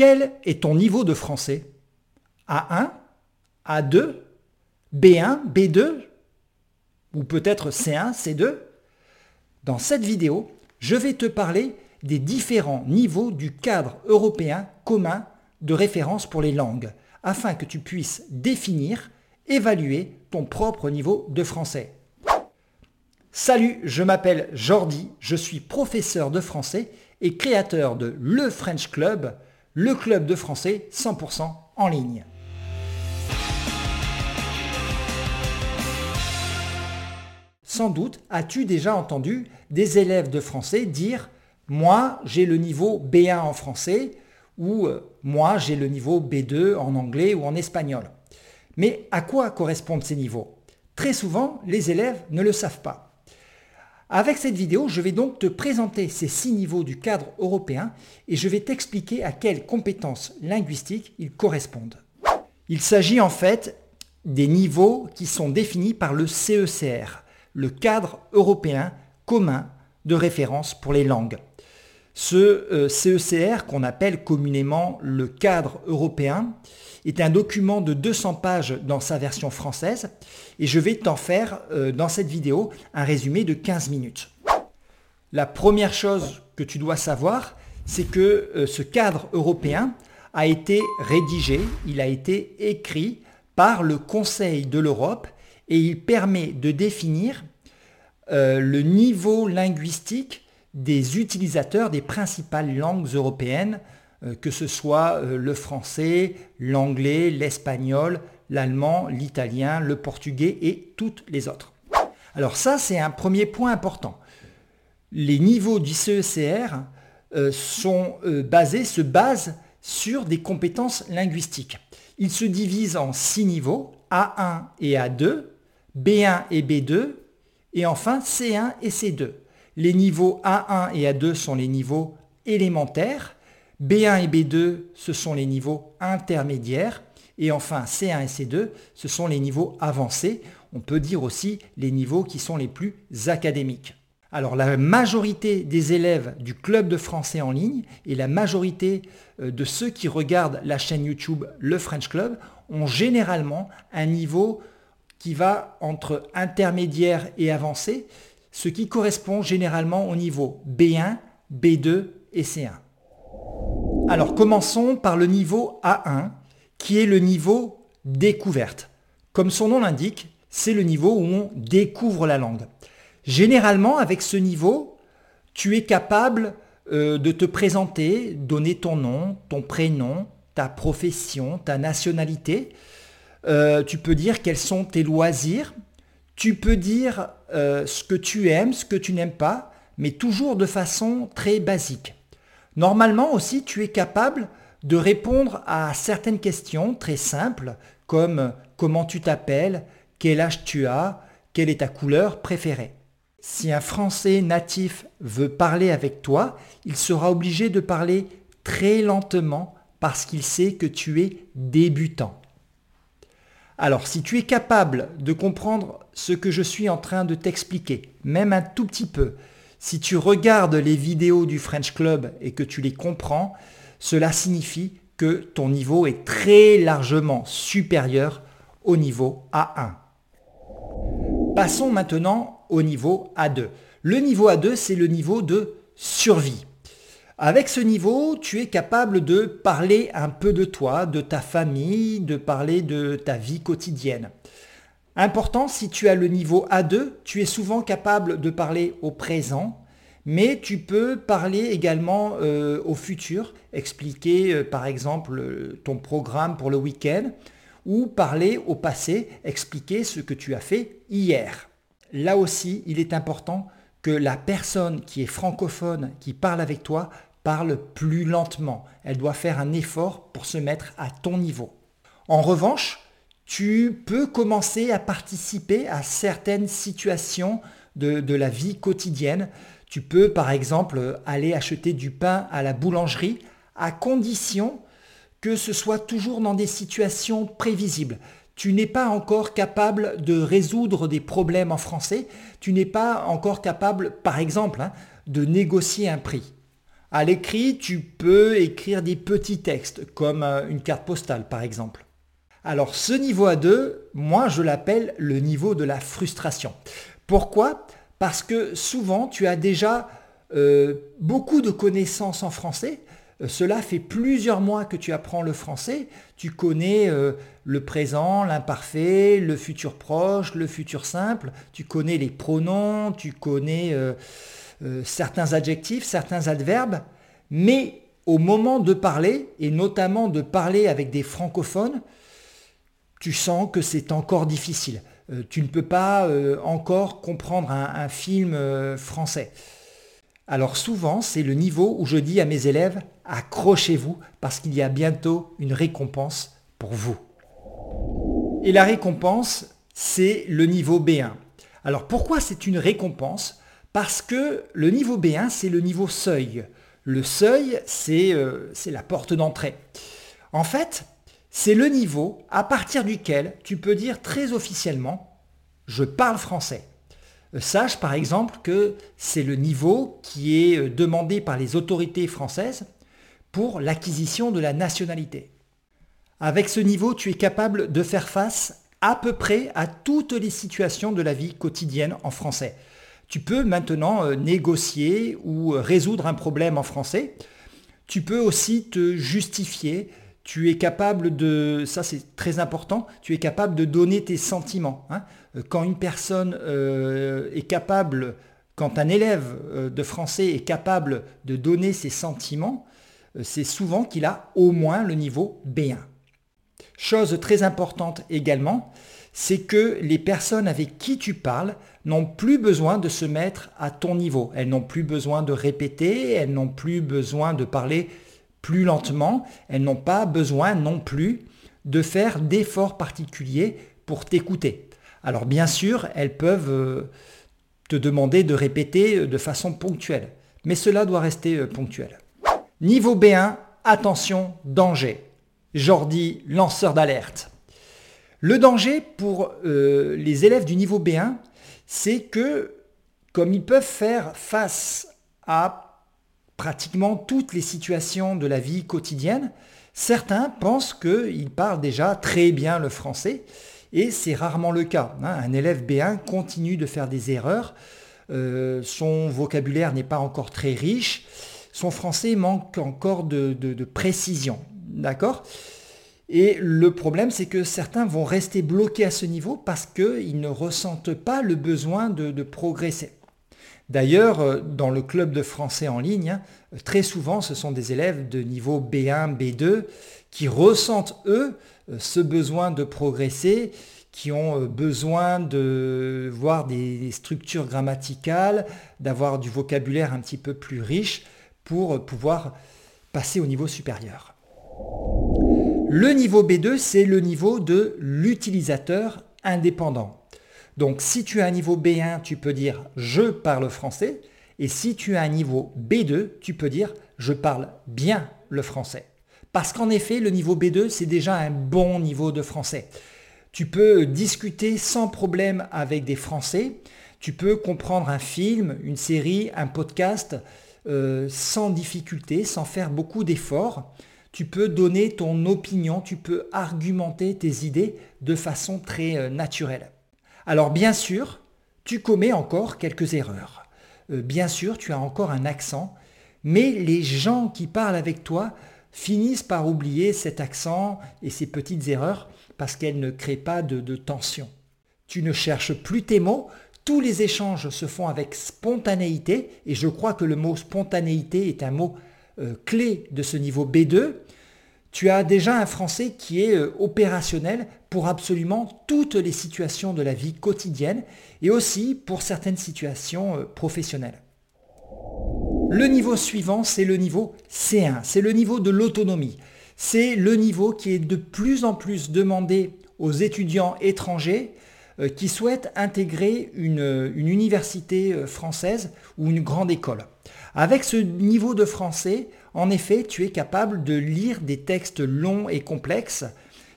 Quel est ton niveau de français? A1 A2 B1 B2 Ou peut-être C1 C2 Dans cette vidéo, je vais te parler des différents niveaux du cadre européen commun de référence pour les langues, afin que tu puisses définir, évaluer ton propre niveau de français. Salut, je m'appelle Jordi, je suis professeur de français et créateur de Le French Club, le club de français 100% en ligne. Sans doute as-tu déjà entendu des élèves de français dire moi j'ai le niveau B1 en français ou euh, moi j'ai le niveau B2 en anglais ou en espagnol. Mais à quoi correspondent ces niveaux? Très souvent, les élèves ne le savent pas. Avec cette vidéo, je vais donc te présenter ces six niveaux du cadre européen et je vais t'expliquer à quelles compétences linguistiques ils correspondent. Il s'agit en fait des niveaux qui sont définis par le CECR, le cadre européen commun de référence pour les langues. Ce euh, CECR, qu'on appelle communément le cadre européen, est un document de 200 pages dans sa version française et je vais t'en faire euh, dans cette vidéo un résumé de 15 minutes. La première chose que tu dois savoir, c'est que euh, ce cadre européen a été rédigé, il a été écrit par le Conseil de l'Europe et il permet de définir le niveau linguistique des utilisateurs des principales langues européennes, euh, que ce soit euh, le français, l'anglais, l'espagnol, l'allemand, l'italien, le portugais et toutes les autres. Alors ça, c'est un premier point important. Les niveaux du CECR euh, se basent sur des compétences linguistiques. Ils se divisent en six niveaux, A1 et A2, B1 et B2, et enfin C1 et C2. Les niveaux A1 et A2 sont les niveaux élémentaires. B1 et B2, ce sont les niveaux intermédiaires. Et enfin, C1 et C2, ce sont les niveaux avancés. On peut dire aussi les niveaux qui sont les plus académiques. Alors la majorité des élèves du club de français en ligne et la majorité euh, de ceux qui regardent la chaîne YouTube Le French Club ont généralement un niveau qui va entre intermédiaire et avancé, ce qui correspond généralement au niveau B1, B2 et C1. Alors commençons par le niveau A1, qui est le niveau découverte. Comme son nom l'indique, c'est le niveau où on découvre la langue. Généralement, avec ce niveau, tu es capable euh, de te présenter, donner ton nom, ton prénom, ta profession, ta nationalité. Euh, tu peux dire quels sont tes loisirs, tu peux dire euh, ce que tu aimes, ce que tu n'aimes pas, mais toujours de façon très basique. Normalement aussi, tu es capable de répondre à certaines questions très simples, comme comment tu t'appelles, quel âge tu as, quelle est ta couleur préférée? Si un Français natif veut parler avec toi, il sera obligé de parler très lentement parce qu'il sait que tu es débutant. Alors, si tu es capable de comprendre ce que je suis en train de t'expliquer, même un tout petit peu, si tu regardes les vidéos du French Club et que tu les comprends, cela signifie que ton niveau est très largement supérieur au niveau A1. Passons maintenant au niveau A2. Le niveau A2, c'est le niveau de survie. Avec ce niveau, tu es capable de parler un peu de toi, de ta famille, de parler de ta vie quotidienne. Important, si tu as le niveau A2, tu es souvent capable de parler au présent, mais tu peux parler également euh, au futur, expliquer euh, par exemple ton programme pour le week-end, ou parler au passé, expliquer ce que tu as fait hier. Là aussi, il est important que la personne qui est francophone, qui parle avec toi, parle plus lentement. Elle doit faire un effort pour se mettre à ton niveau. En revanche, tu peux commencer à participer à certaines situations de, la vie quotidienne. Tu peux par exemple aller acheter du pain à la boulangerie à condition que ce soit toujours dans des situations prévisibles. Tu n'es pas encore capable de résoudre des problèmes en français. Tu n'es pas encore capable, par exemple, hein, de négocier un prix. À l'écrit, tu peux écrire des petits textes, comme euh, une carte postale par exemple. Alors ce niveau A2, moi je l'appelle le niveau de la frustration. Pourquoi? Parce que souvent tu as déjà euh, beaucoup de connaissances en français, euh, cela fait plusieurs mois que tu apprends le français. Tu connais le présent, l'imparfait, le futur proche, le futur simple. Tu connais les pronoms, tu connais certains adjectifs, certains adverbes. Mais au moment de parler, et notamment de parler avec des francophones, tu sens que c'est encore difficile. tu ne peux pas encore comprendre un film français. Alors souvent, c'est le niveau où je dis à mes élèves, accrochez-vous parce qu'il y a bientôt une récompense pour vous. Et la récompense, c'est le niveau B1. Alors pourquoi c'est une récompense? Parce que le niveau B1, c'est le niveau seuil. Le seuil, c'est euh, la porte d'entrée. En fait, c'est le niveau à partir duquel tu peux dire très officiellement, je parle français. Sache par exemple que c'est le niveau qui est euh, demandé par les autorités françaises pour l'acquisition de la nationalité. Avec ce niveau, tu es capable de faire face à peu près à toutes les situations de la vie quotidienne en français. Tu peux maintenant euh, négocier ou euh, résoudre un problème en français. Tu peux aussi te justifier. Tu es capable de, ça c'est très important, tu es capable de donner tes sentiments. Hein. Euh, quand une personne est capable, quand un élève de français est capable de donner ses sentiments, c'est souvent qu'il a au moins le niveau B1. Chose très importante également, c'est que les personnes avec qui tu parles n'ont plus besoin de se mettre à ton niveau. Elles n'ont plus besoin de répéter, elles n'ont plus besoin de parler plus lentement, elles n'ont pas besoin non plus de faire d'efforts particuliers pour t'écouter. Alors bien sûr, elles peuvent euh, te demander de répéter euh, de façon ponctuelle, mais cela doit rester euh, ponctuel. Niveau B1, attention, danger. Jordi, lanceur d'alerte. Le danger pour les élèves du niveau B1, c'est que comme ils peuvent faire face à pratiquement toutes les situations de la vie quotidienne, certains pensent qu'ils parlent déjà très bien le français et c'est rarement le cas. Hein. Un élève B1 continue de faire des erreurs, euh, son vocabulaire n'est pas encore très riche, son français manque encore de, précision. D'accord? Et le problème, c'est que certains vont rester bloqués à ce niveau parce qu'ils ne ressentent pas le besoin de, progresser. D'ailleurs, euh, dans le club de français en ligne, hein, très souvent, ce sont des élèves de niveau B1, B2 qui ressentent, eux, euh, ce besoin de progresser, qui ont euh, besoin de voir des structures grammaticales, d'avoir du vocabulaire un petit peu plus riche pour pouvoir passer au niveau supérieur. Le niveau B2, c'est le niveau de l'utilisateur indépendant. Donc si tu as un niveau B1, tu peux dire je parle français. Et si tu as un niveau B2, tu peux dire je parle bien le français. Parce qu'en effet, le niveau B2, c'est déjà un bon niveau de français. Tu peux discuter sans problème avec des Français. Tu peux comprendre un film, une série, un podcast euh, sans difficulté, sans faire beaucoup d'efforts. Tu peux donner ton opinion, tu peux argumenter tes idées de façon très euh, naturelle. Alors bien sûr, tu commets encore quelques erreurs. Euh, bien sûr, tu as encore un accent, mais les gens qui parlent avec toi finissent par oublier cet accent et ces petites erreurs parce qu'elles ne créent pas de, tension. Tu ne cherches plus tes mots, tous les échanges se font avec spontanéité et je crois que le mot spontanéité est un mot euh, clé de ce niveau B2. Tu as déjà un français qui est euh, opérationnel pour absolument toutes les situations de la vie quotidienne et aussi pour certaines situations euh, professionnelles. Le niveau suivant, c'est le niveau C1, c'est le niveau de l'autonomie. C'est le niveau qui est de plus en plus demandé aux étudiants étrangers qui souhaitent intégrer une, université euh, française ou une grande école. Avec ce niveau de français, en effet, tu es capable de lire des textes longs et complexes,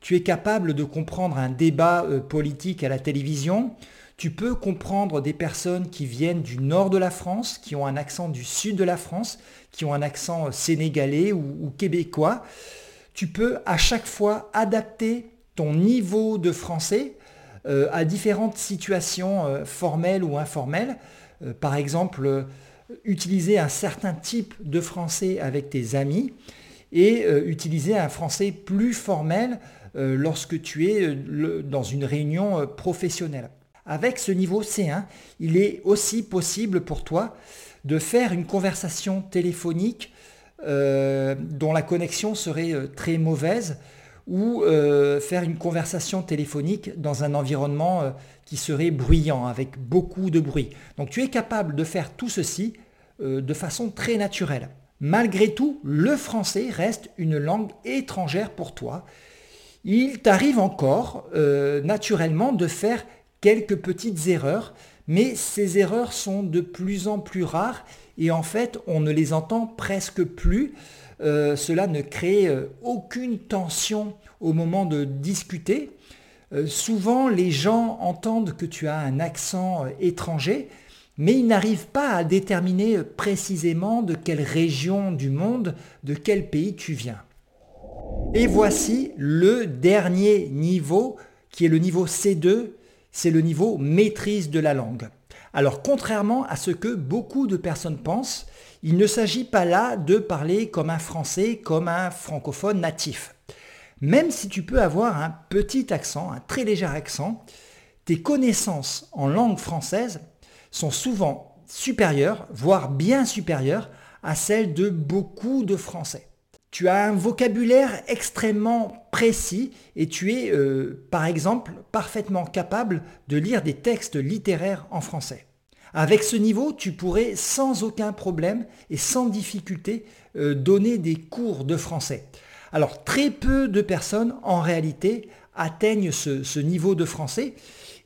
tu es capable de comprendre un débat euh, politique à la télévision, Tu peux comprendre des personnes qui viennent du nord de la France, qui ont un accent du sud de la France, qui ont un accent sénégalais ou, québécois. Tu peux à chaque fois adapter ton niveau de français euh, à différentes situations euh, formelles ou informelles. Euh, par exemple, utiliser un certain type de français avec tes amis et utiliser un français plus formel lorsque tu es dans une réunion professionnelle. Avec ce niveau C1, il est aussi possible pour toi de faire une conversation téléphonique euh, dont la connexion serait euh, très mauvaise ou euh, faire une conversation téléphonique dans un environnement qui serait bruyant, avec beaucoup de bruit. Donc tu es capable de faire tout ceci de façon très naturelle. Malgré tout, le français reste une langue étrangère pour toi. Il t'arrive encore naturellement de faire quelques petites erreurs, mais ces erreurs sont de plus en plus rares et en fait on ne les entend presque plus. Euh, cela ne crée euh, aucune tension au moment de discuter. Euh, souvent les gens entendent que tu as un accent étranger, mais ils n'arrivent pas à déterminer précisément de quelle région du monde, de quel pays tu viens. Et voici le dernier niveau qui est le niveau C2 c'est le niveau maîtrise de la langue. Alors contrairement à ce que beaucoup de personnes pensent, il ne s'agit pas là de parler comme un français, comme un francophone natif. Même si tu peux avoir un petit accent, un très léger accent, tes connaissances en langue française sont souvent supérieures, voire bien supérieures à celles de beaucoup de Français. Tu as un vocabulaire extrêmement précis et tu es, euh, par exemple, parfaitement capable de lire des textes littéraires en français. Avec ce niveau, tu pourrais sans aucun problème et sans difficulté euh, donner des cours de français. Alors très peu de personnes en réalité atteignent ce niveau de français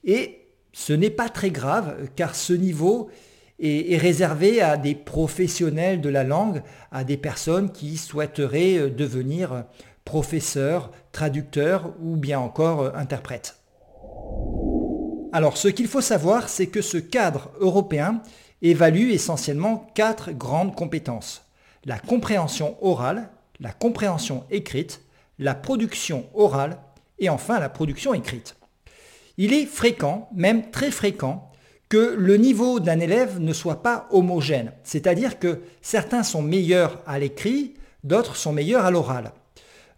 et ce n'est pas très grave car ce niveau est, réservé à des professionnels de la langue, à des personnes qui souhaiteraient euh, devenir professeurs, traducteurs ou bien encore euh, interprètes. Alors ce qu'il faut savoir, c'est que ce cadre européen évalue essentiellement quatre grandes compétences. La compréhension orale, la compréhension écrite, la production orale et enfin la production écrite. Il est fréquent, même très fréquent, que le niveau d'un élève ne soit pas homogène. C'est-à-dire que certains sont meilleurs à l'écrit, d'autres sont meilleurs à l'oral.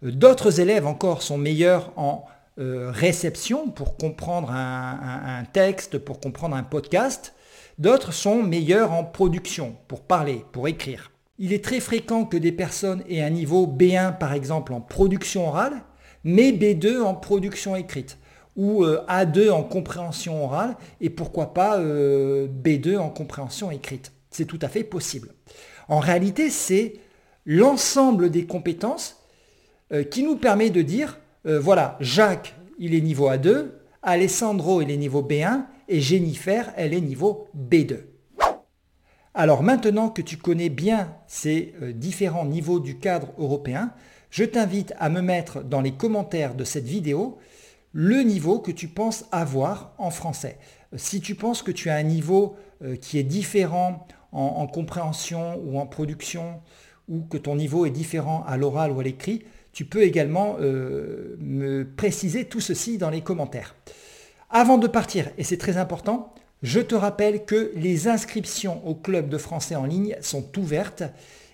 D'autres élèves encore sont meilleurs en euh, réception pour comprendre un, texte, pour comprendre un podcast. D'autres sont meilleurs en production, pour parler, pour écrire. Il est très fréquent que des personnes aient un niveau B1 par exemple en production orale, mais B2 en production écrite ou euh, A2 en compréhension orale et pourquoi pas euh, B2 en compréhension écrite. C'est tout à fait possible. En réalité, c'est l'ensemble des compétences qui nous permet de dire, voilà, Jacques, il est niveau A2, Alessandro, il est niveau B1 et Jennifer, elle est niveau B2. Alors maintenant que tu connais bien ces différents niveaux du cadre européen, je t'invite à me mettre dans les commentaires de cette vidéo le niveau que tu penses avoir en français. Si tu penses que tu as un niveau euh, qui est différent en, compréhension ou en production, ou que ton niveau est différent à l'oral ou à l'écrit, tu peux également euh, me préciser tout ceci dans les commentaires. Avant de partir, et c'est très important, je te rappelle que les inscriptions au club de français en ligne sont ouvertes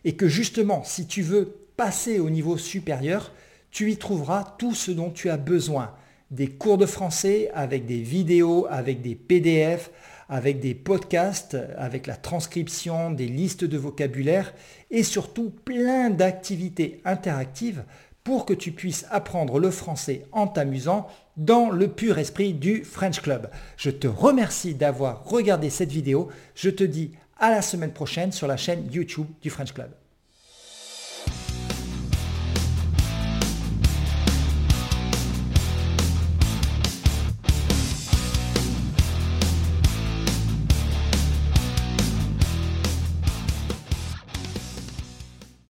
et que justement, si tu veux passer au niveau supérieur, tu y trouveras tout ce dont tu as besoin des cours de français avec des vidéos, avec des PDF, avec des podcasts, avec la transcription, des listes de vocabulaire et surtout plein d'activités interactives pour que tu puisses apprendre le français en t'amusant dans le pur esprit du French Club. Je te remercie d'avoir regardé cette vidéo. Je te dis à la semaine prochaine sur la chaîne YouTube du French Club.